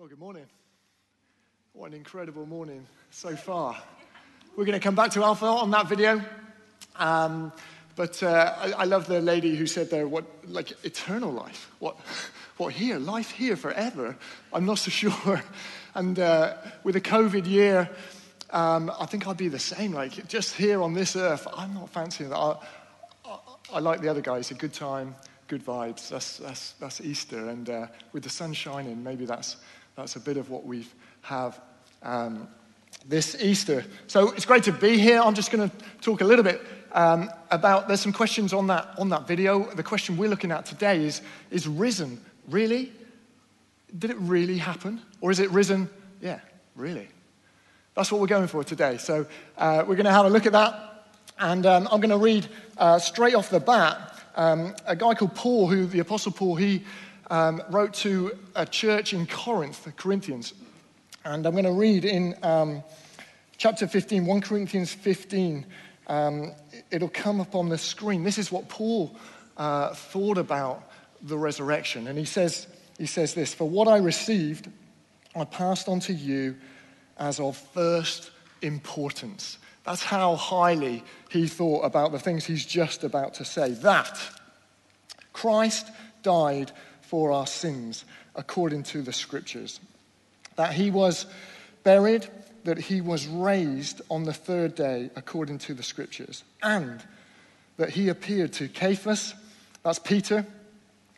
Well, good morning. What an incredible morning so far. We're going to come back to Alpha on that video. Um, but uh, I, I, love the lady who said there, what, like eternal life. What, what here? Life here forever? I'm not so sure. And uh, with a COVID year, um, I think I'd be the same. Like just here on this earth, I'm not fancying that. I, I, I like the other guys, a good time, good vibes. That's, that's, that's Easter. And uh, with the sun shining, maybe that's, that's a bit of what we have um, this Easter. So it's great to be here. I'm just going to talk a little bit um, about, there's some questions on that, on that video. The question we're looking at today is, is risen really? Did it really happen? Or is it risen? Yeah, really. That's what we're going for today. So uh, we're going to have a look at that. And um, I'm going to read uh, straight off the bat um, a guy called Paul, who the Apostle Paul, he um, wrote to a church in Corinth, the Corinthians. And I'm going to read in um, chapter 15, 1 Corinthians 15. Um, it'll come up on the screen. This is what Paul uh, thought about the resurrection. And he says, he says this For what I received, I passed on to you as of first importance. That's how highly he thought about the things he's just about to say. That Christ died for our sins according to the scriptures. That he was buried, that he was raised on the third day according to the scriptures, and that he appeared to Cephas, that's Peter,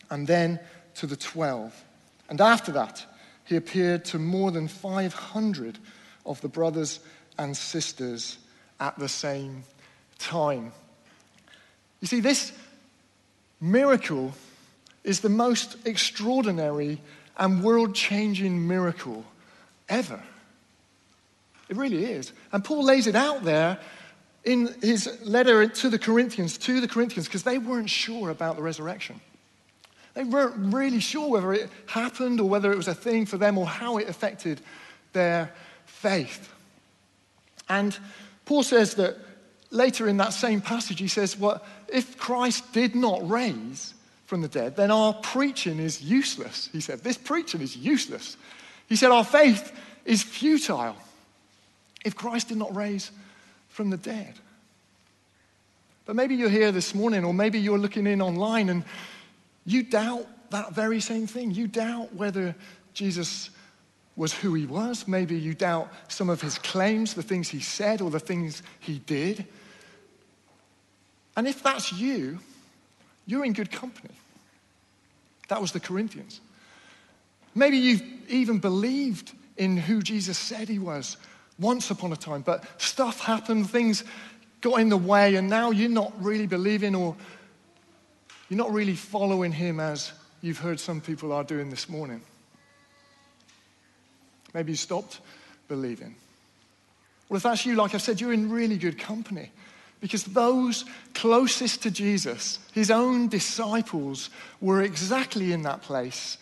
and then to the twelve. And after that, he appeared to more than 500 of the brothers and sisters at the same time. You see, this miracle is the most extraordinary and world changing miracle ever. It really is. And Paul lays it out there in his letter to the Corinthians, to the Corinthians, because they weren't sure about the resurrection. They weren't really sure whether it happened or whether it was a thing for them or how it affected their faith. And Paul says that later in that same passage, he says, Well, if Christ did not raise from the dead, then our preaching is useless. He said, This preaching is useless. He said, Our faith is futile if Christ did not raise from the dead. But maybe you're here this morning, or maybe you're looking in online and you doubt that very same thing. You doubt whether Jesus was who he was. Maybe you doubt some of his claims, the things he said, or the things he did. And if that's you, you're in good company. That was the Corinthians. Maybe you've even believed in who Jesus said he was once upon a time, but stuff happened, things got in the way, and now you're not really believing or you're not really following him as you've heard some people are doing this morning. Maybe you stopped believing. Well, if that's you, like I said, you're in really good company. Because those closest to Jesus, his own disciples, were exactly in that place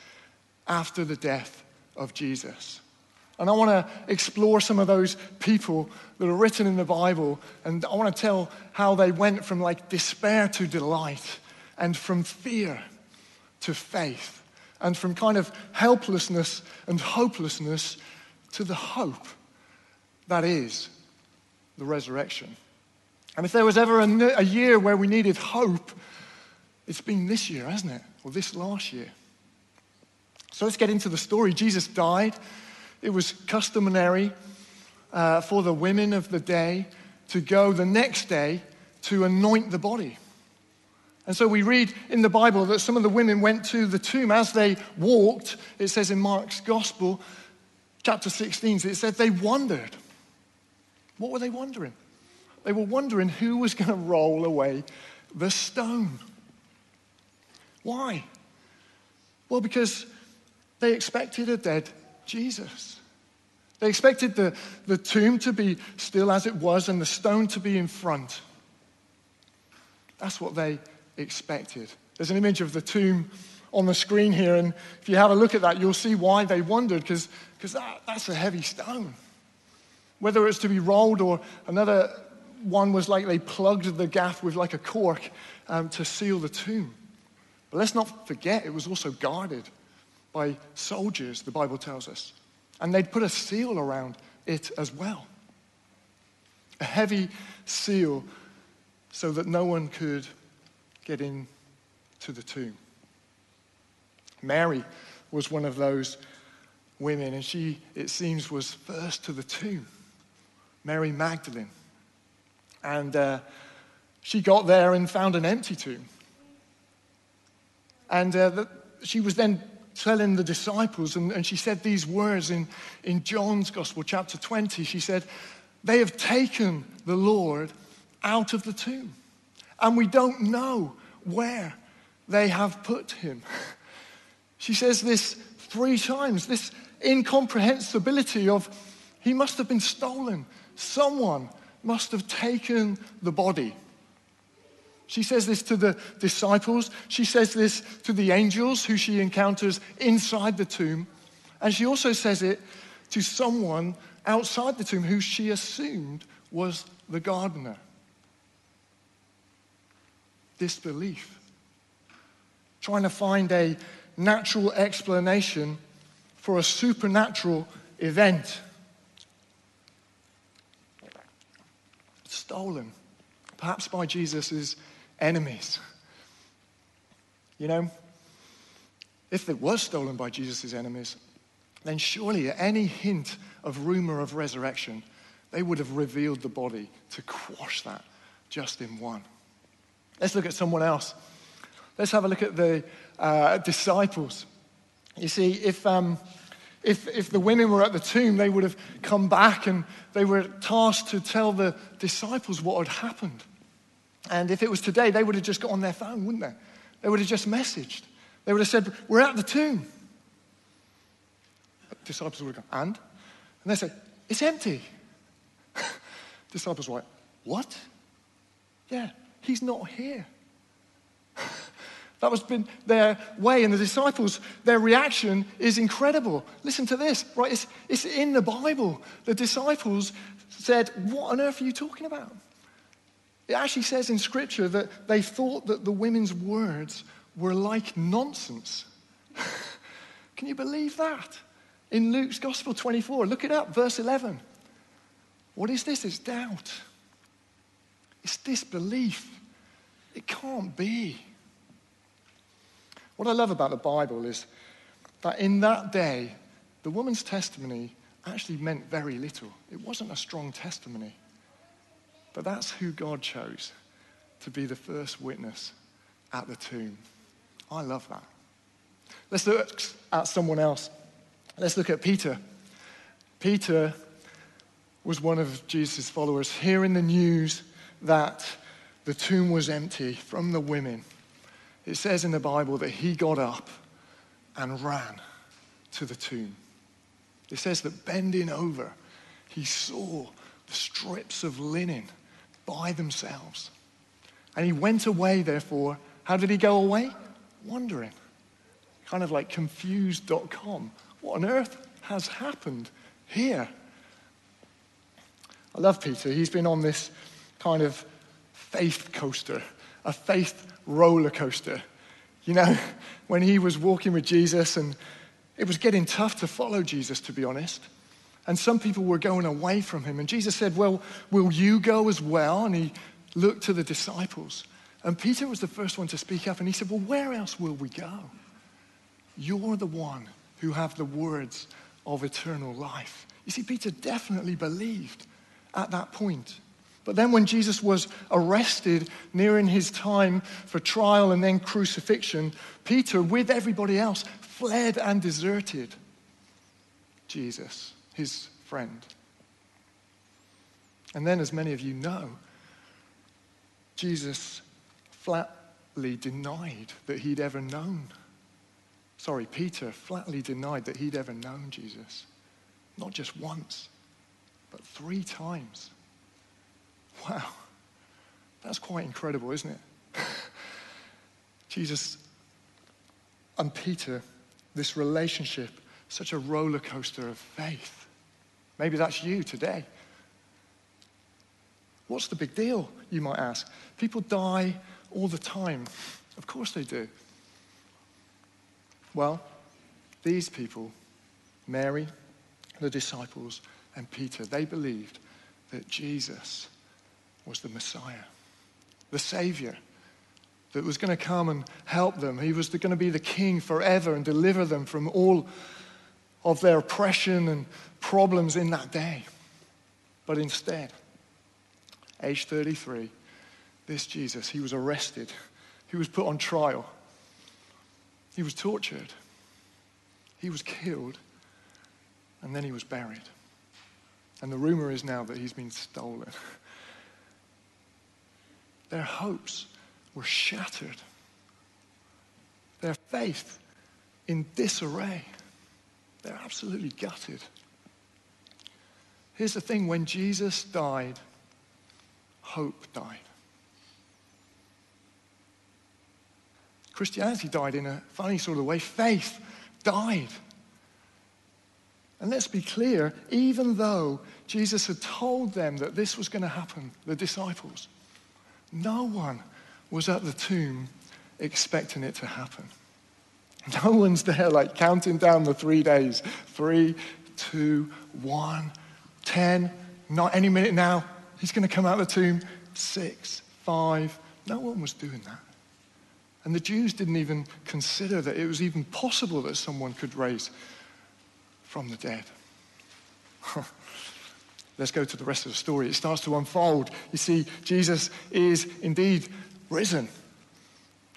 after the death of Jesus. And I want to explore some of those people that are written in the Bible. And I want to tell how they went from like despair to delight, and from fear to faith and from kind of helplessness and hopelessness to the hope that is the resurrection. And if there was ever a, a, year where we needed hope, it's been this year, hasn't it? Or this last year. So let's get into the story. Jesus died. It was customary uh, for the women of the day to go the next day to anoint the body. And so we read in the Bible that some of the women went to the tomb as they walked. It says in Mark's Gospel, chapter 16, it said they wondered. What were they wondering? They were wondering who was going to roll away the stone. Why? Well, because they expected a dead Jesus. They expected the, the tomb to be still as it was and the stone to be in front. That's what they expected. There's an image of the tomb on the screen here, and if you have a look at that, you'll see why they wondered, because that, that's a heavy stone. Whether it's to be rolled or another one was like they plugged the gaff with like a cork um, to seal the tomb. But let's not forget, it was also guarded. by soldiers, the Bible tells us. And they'd put a seal around it as well. A heavy seal so that no one could get into the tomb. Mary was one of those women, and she, it seems, was first to the tomb. Mary Magdalene. And uh, she got there and found an empty tomb. And uh, the, she was then telling the disciples, and, and she said these words in, in John's Gospel, chapter 20. She said, They have taken the Lord out of the tomb, and we don't know where they have put him. She says this three times this incomprehensibility of he must have been stolen. Someone must have taken the body. She says this to the disciples. She says this to the angels who she encounters inside the tomb. And she also says it to someone outside the tomb who she assumed was the gardener. Disbelief. Trying to find a natural explanation for a supernatural event. Stolen, perhaps by Jesus' enemies. You know, if it was stolen by Jesus' enemies, then surely any hint of rumor of resurrection, they would have revealed the body to quash that just in one. Let's look at someone else. Let's have a look at the uh, disciples. You see, if, um, if, if the women were at the tomb, they would have come back and they were tasked to tell the disciples what had happened. And if it was today, they would have just got on their phone, wouldn't they? They would have just messaged. They would have said, We're at the tomb. The disciples would have gone, And? And they said, It's empty. disciples were like, What? Yeah, he's not here. That was been their way, and the disciples, their reaction is incredible. Listen to this, right? It's, it's in the Bible. The disciples said, What on earth are you talking about? It actually says in Scripture that they thought that the women's words were like nonsense. Can you believe that? In Luke's Gospel 24, look it up, verse 11. What is this? It's doubt, it's disbelief. It can't be. What I love about the Bible is that in that day, the woman's testimony actually meant very little. It wasn't a strong testimony. But that's who God chose to be the first witness at the tomb. I love that. Let's look at someone else. Let's look at Peter. Peter was one of Jesus' followers, hearing the news that the tomb was empty from the women it says in the Bible that he got up and ran to the tomb. It says that bending over, he saw the strips of linen by themselves. And he went away, therefore. How did he go away? Wondering. Kind of like confused.com. What on earth has happened here? I love Peter. He's been on this kind of faith coaster, a faith roller coaster. You know, when he was walking with Jesus, and it was getting tough to follow Jesus, to be honest. And some people were going away from him. And Jesus said, Well, will you go as well? And he looked to the disciples. And Peter was the first one to speak up. And he said, Well, where else will we go? You're the one who have the words of eternal life. You see, Peter definitely believed at that point. But then, when Jesus was arrested, nearing his time for trial and then crucifixion, Peter, with everybody else, fled and deserted Jesus, his friend. And then, as many of you know, Jesus flatly denied that he'd ever known. Sorry, Peter flatly denied that he'd ever known Jesus. Not just once, but three times. Wow, that's quite incredible, isn't it? Jesus and Peter, this relationship, such a roller coaster of faith. Maybe that's you today. What's the big deal, you might ask? People die all the time. Of course they do. Well, These people, Mary, the disciples, and Peter, they believed that Jesus was the Messiah, the Savior that was going to come and help them. He was going to be the king forever and deliver them from all of their oppression and problems in that day. But instead, age 33, this Jesus, he was arrested, he was put on trial, he was tortured, he was killed, and then he was buried. And the rumor is now that he's been stolen. Their hopes were shattered, their faith in disarray. They're absolutely gutted. Here's the thing when Jesus died, hope died. Christianity died in a funny sort of way. Faith died. And let's be clear, even though Jesus had told them that this was going to happen, the disciples, no one was at the tomb expecting it to happen. No one's there like counting down the three days. Three, two, one, ten, not any minute now. He's going to come out of the tomb. Six, five. No one was doing that. And the Jews didn't even consider that it was even possible that someone could raise from the dead. Let's go to the rest of the story. It starts to unfold. You see, Jesus is indeed risen.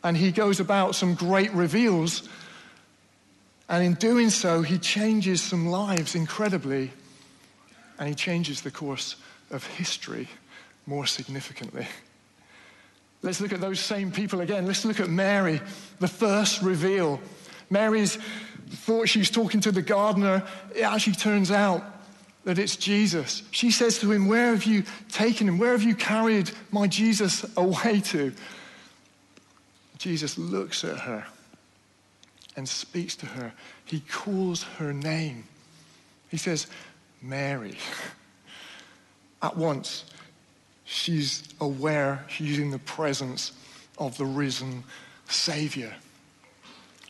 And he goes about some great reveals. And in doing so, he changes some lives incredibly. And he changes the course of history more significantly. Let's look at those same people again. Let's look at Mary, the first reveal. Mary's thought she's talking to the gardener. It actually turns out that it's Jesus. She says to him, Where have you taken him? Where have you carried my Jesus away to? Jesus looks at her and speaks to her. He calls her name. He says, Mary. At once, she's aware she's in the presence of the risen Savior.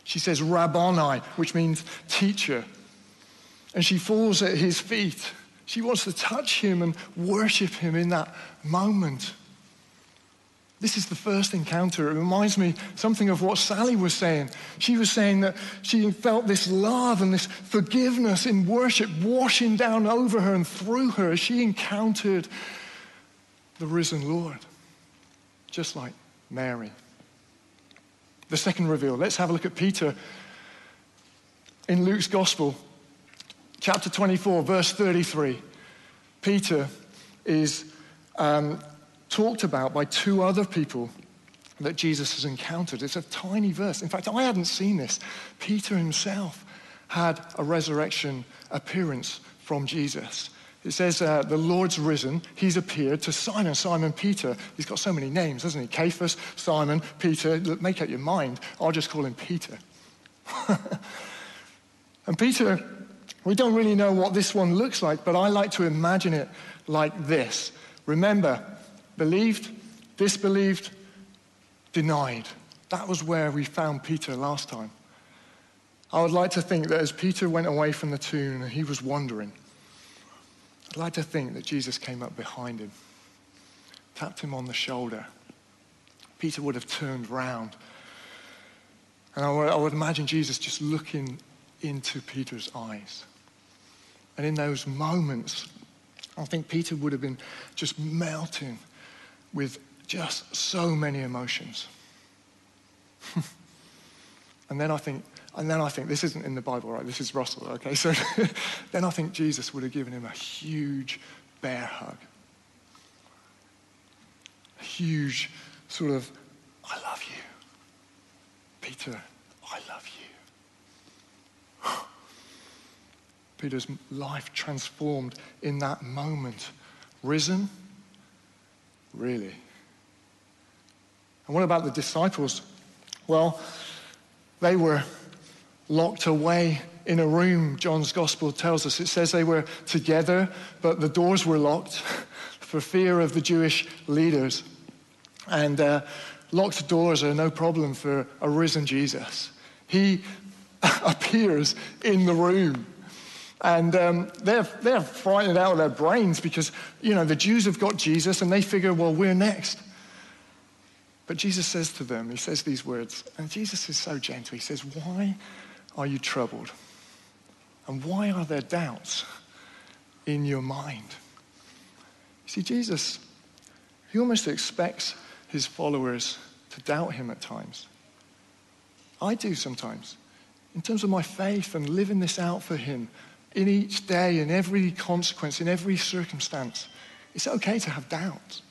She says, Rabboni, which means teacher. And she falls at his feet. She wants to touch him and worship him in that moment. This is the first encounter. It reminds me something of what Sally was saying. She was saying that she felt this love and this forgiveness in worship washing down over her and through her as she encountered the risen Lord, just like Mary. The second reveal. Let's have a look at Peter in Luke's Gospel, chapter 24, verse 33. Peter is um, talked about by two other people that Jesus has encountered. It's a tiny verse. In fact, I hadn't seen this. Peter himself had a resurrection appearance from Jesus. It says, uh, the Lord's risen. He's appeared to Simon, Simon Peter. He's got so many names, doesn't he? Cephas, Simon, Peter. Look, make up your mind. I'll just call him Peter. and Peter, we don't really know what this one looks like, but I like to imagine it like this. Remember, believed, disbelieved, denied. That was where we found Peter last time. I would like to think that as Peter went away from the tomb, he was wondering, I'd like to think that Jesus came up behind him, tapped him on the shoulder. Peter would have turned round. And I would, I would imagine Jesus just looking into Peter's eyes. And in those moments, I think Peter would have been just melting with just so many emotions. and then I think and then I think, this isn't in the Bible, right? This is Russell, okay? So then I think Jesus would have given him a huge bear hug. A huge sort of, I love you. Peter, I love you. Peter's life transformed in that moment. Risen? Really? And what about the disciples? Well, they were locked away in a room, John's gospel tells us. It says they were together, but the doors were locked for fear of the Jewish leaders. And uh, locked doors are no problem for a risen Jesus. He appears in the room. And um, they're, they're frightened out of their brains because, you know, the Jews have got Jesus and they figure, well, we're next. But Jesus says to them, he says these words, and Jesus is so gentle. He says, Why are you troubled? And why are there doubts in your mind? You see, Jesus, he almost expects his followers to doubt him at times. I do sometimes. In terms of my faith and living this out for him in each day, in every consequence, in every circumstance, it's okay to have doubts.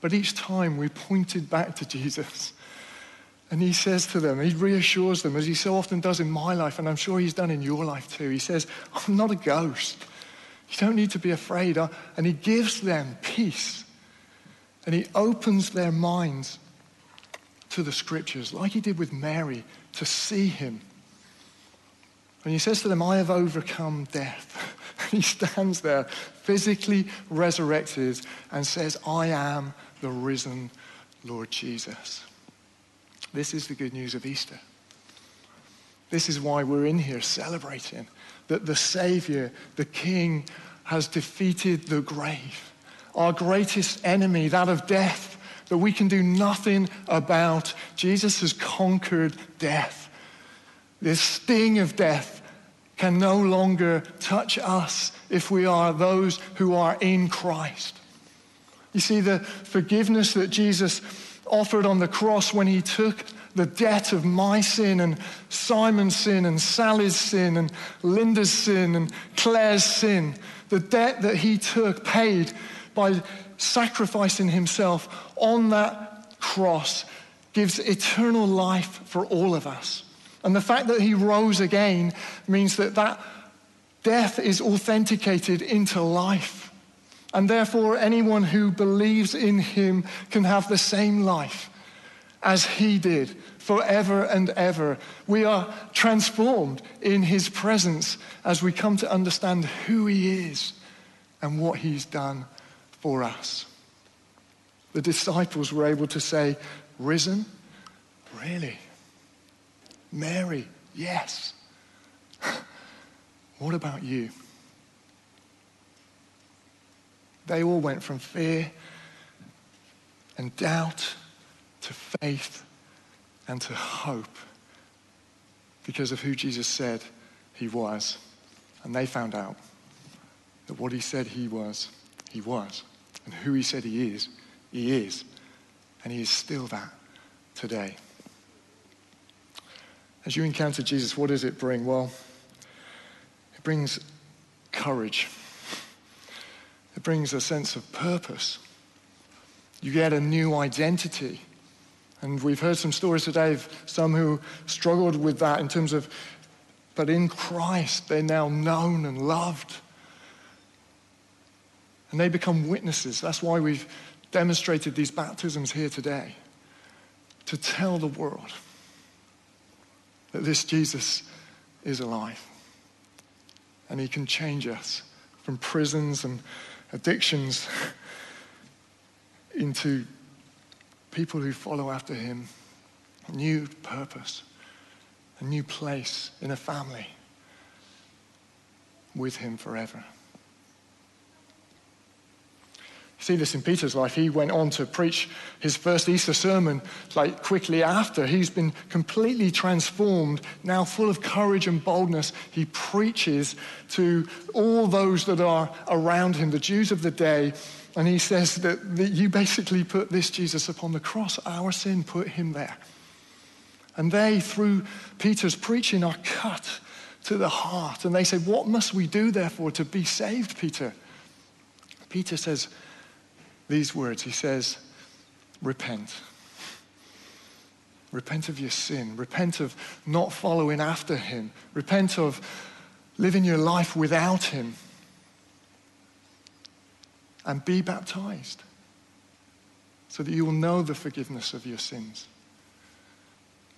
But each time we pointed back to Jesus. And he says to them, he reassures them, as he so often does in my life, and I'm sure he's done in your life too. He says, I'm not a ghost. You don't need to be afraid. Uh, and he gives them peace. And he opens their minds to the scriptures, like he did with Mary, to see him. And he says to them, I have overcome death. he stands there, physically resurrected, and says, I am the risen Lord Jesus. This is the good news of Easter. This is why we're in here celebrating that the Savior, the King, has defeated the grave, our greatest enemy, that of death, that we can do nothing about. Jesus has conquered death. This sting of death can no longer touch us if we are those who are in Christ. You see, the forgiveness that Jesus offered on the cross when he took the debt of my sin and Simon's sin and Sally's sin and Linda's sin and Claire's sin, the debt that he took, paid by sacrificing himself on that cross, gives eternal life for all of us. And the fact that he rose again means that that death is authenticated into life. And therefore, anyone who believes in him can have the same life as he did forever and ever. We are transformed in his presence as we come to understand who he is and what he's done for us. The disciples were able to say, Risen? Really? Mary? Yes. what about you? They all went from fear and doubt to faith and to hope because of who Jesus said he was. And they found out that what he said he was, he was. And who he said he is, he is. And he is still that today. As you encounter Jesus, what does it bring? Well, it brings courage. It brings a sense of purpose. You get a new identity. And we've heard some stories today of some who struggled with that in terms of, but in Christ, they're now known and loved. And they become witnesses. That's why we've demonstrated these baptisms here today to tell the world that this Jesus is alive. And he can change us from prisons and addictions into people who follow after him, a new purpose, a new place in a family with him forever see this in Peter's life. He went on to preach his first Easter sermon like quickly after. He's been completely transformed, now full of courage and boldness. He preaches to all those that are around him, the Jews of the day. And he says that, that you basically put this Jesus upon the cross. Our sin put him there. And they, through Peter's preaching, are cut to the heart. And they say, What must we do, therefore, to be saved, Peter? Peter says, these words. He says, Repent. Repent of your sin. Repent of not following after him. Repent of living your life without him. And be baptized so that you will know the forgiveness of your sins.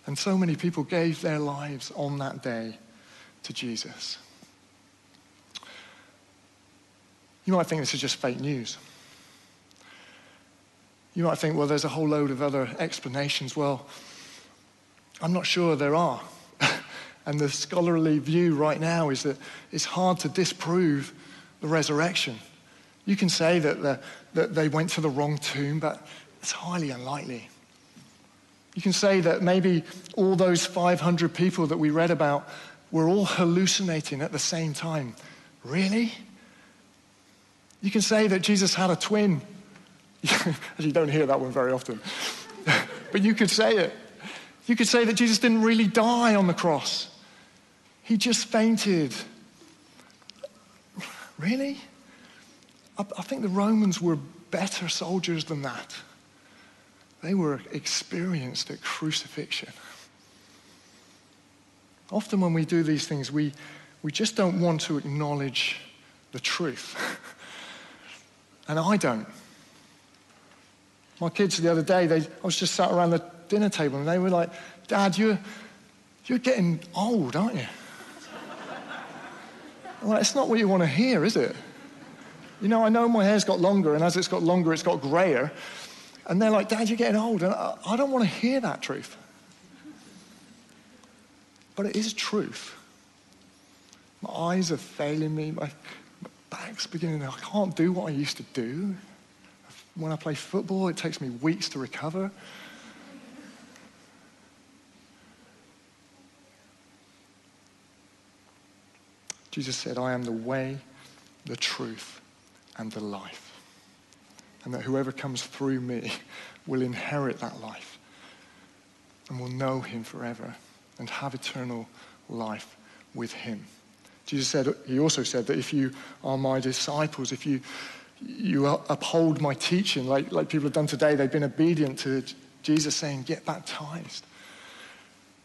And so many people gave their lives on that day to Jesus. You might think this is just fake news. You might think, well, there's a whole load of other explanations. Well, I'm not sure there are. And the scholarly view right now is that it's hard to disprove the resurrection. You can say that, the, that they went to the wrong tomb, but it's highly unlikely. You can say that maybe all those 500 people that we read about were all hallucinating at the same time. Really? You can say that Jesus had a twin. you don't hear that one very often. but you could say it. You could say that Jesus didn't really die on the cross. He just fainted. Really? I, I think the Romans were better soldiers than that. They were experienced at crucifixion. Often, when we do these things, we, we just don't want to acknowledge the truth. and I don't. My kids the other day, they, I was just sat around the dinner table and they were like, Dad, you're, you're getting old, aren't you? well, it's not what you want to hear, is it? You know, I know my hair's got longer, and as it's got longer, it's got grayer. And they're like, Dad, you're getting old. And I, I don't want to hear that truth. But it is truth. My eyes are failing me. My, my back's beginning. I can't do what I used to do. When I play football, it takes me weeks to recover. Jesus said, I am the way, the truth, and the life. And that whoever comes through me will inherit that life and will know him forever and have eternal life with him. Jesus said, he also said that if you are my disciples, if you, you uphold my teaching, like, like people have done today, they've been obedient to Jesus saying, get baptized.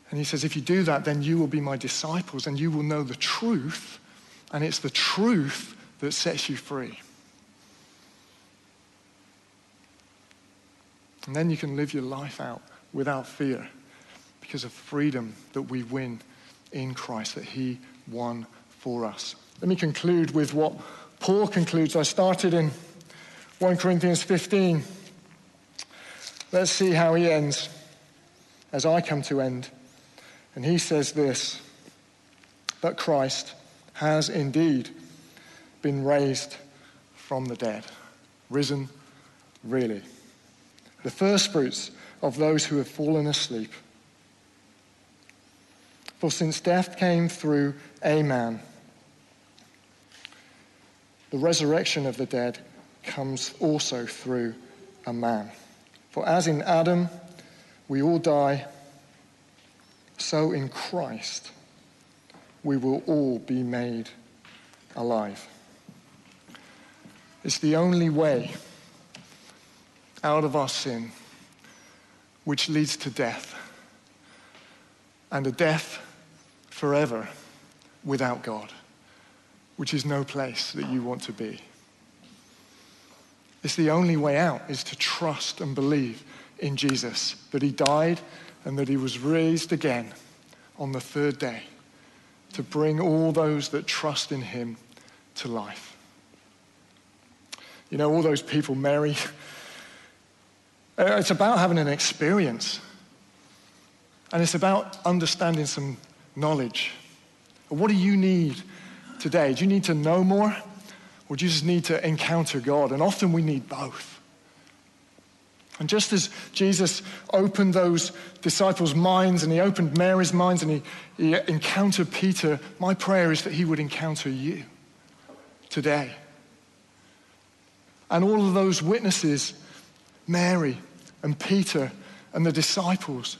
And he says, if you do that, then you will be my disciples and you will know the truth, and it's the truth that sets you free. And then you can live your life out without fear because of freedom that we win in Christ, that He won for us. Let me conclude with what Paul concludes. I started in 1 Corinthians 15. Let's see how he ends as I come to end. And he says this But Christ has indeed been raised from the dead, risen really the firstfruits of those who have fallen asleep. For since death came through a man, the resurrection of the dead comes also through a man. For as in Adam we all die, so in Christ we will all be made alive. It's the only way out of our sin, which leads to death, and a death forever without God, which is no place that you want to be. It's the only way out is to trust and believe in Jesus, that he died and that he was raised again on the third day to bring all those that trust in him to life. You know, all those people, Mary, it's about having an experience. And it's about understanding some knowledge. What do you need today? Do you need to know more? Or do you just need to encounter God? And often we need both. And just as Jesus opened those disciples' minds and he opened Mary's minds and he, he encountered Peter, my prayer is that he would encounter you today. And all of those witnesses, Mary, and Peter and the disciples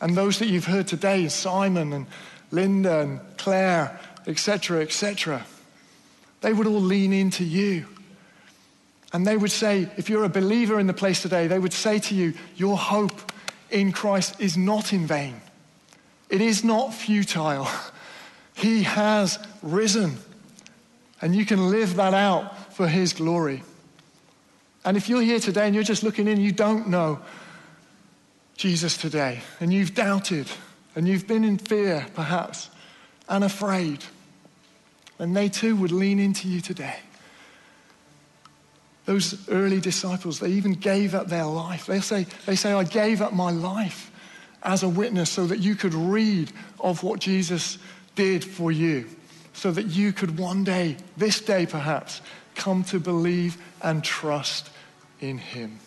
and those that you've heard today, Simon and Linda and Claire, etc., etc. They would all lean into you. And they would say, if you're a believer in the place today, they would say to you, Your hope in Christ is not in vain. It is not futile. He has risen. And you can live that out for His glory. And if you're here today and you're just looking in, you don't know Jesus today, and you've doubted, and you've been in fear, perhaps, and afraid, and they too would lean into you today. Those early disciples, they even gave up their life. They say, they say, I gave up my life as a witness so that you could read of what Jesus did for you, so that you could one day, this day perhaps, come to believe and trust in Him.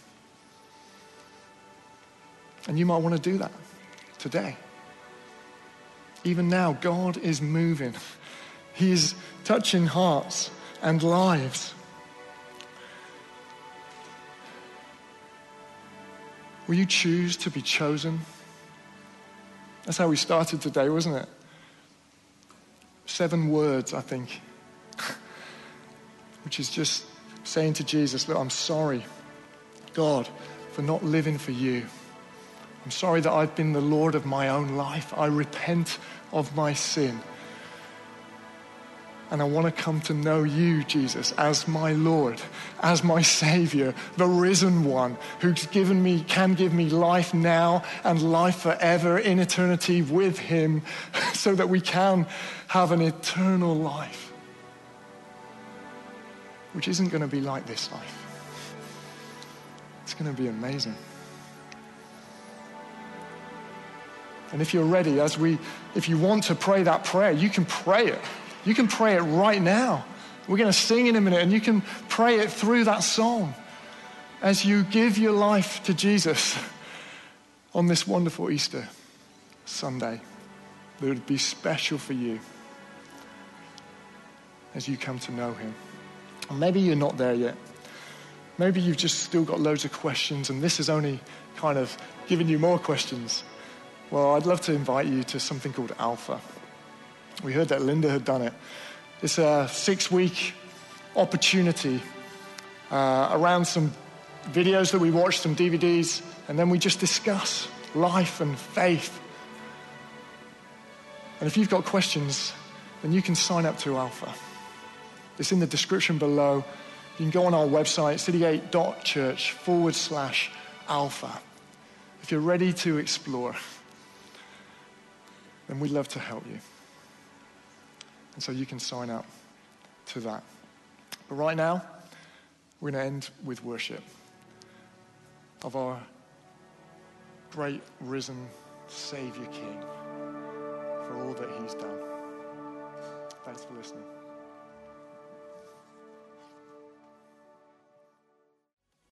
And you might want to do that today. Even now, God is moving. He is touching hearts and lives. Will you choose to be chosen? That's how we started today, wasn't it? Seven words, I think, which is just saying to Jesus, Look, I'm sorry, God, for not living for you. I'm sorry that I've been the Lord of my own life. I repent of my sin. And I want to come to know you, Jesus, as my Lord, as my Savior, the risen one who's given me, can give me life now and life forever in eternity with Him so that we can have an eternal life, which isn't going to be like this life. It's going to be amazing. And if you're ready, as we, if you want to pray that prayer, you can pray it. You can pray it right now. We're going to sing in a minute, and you can pray it through that song as you give your life to Jesus on this wonderful Easter Sunday that would be special for you as you come to know Him. And maybe you're not there yet. Maybe you've just still got loads of questions, and this is only kind of giving you more questions. Well, I'd love to invite you to something called Alpha. We heard that Linda had done it. It's a six week opportunity uh, around some videos that we watched, some DVDs, and then we just discuss life and faith. And if you've got questions, then you can sign up to Alpha. It's in the description below. You can go on our website, citygate.church forward slash alpha. If you're ready to explore then we'd love to help you. And so you can sign up to that. But right now, we're going to end with worship of our great risen Savior King for all that he's done. Thanks for listening.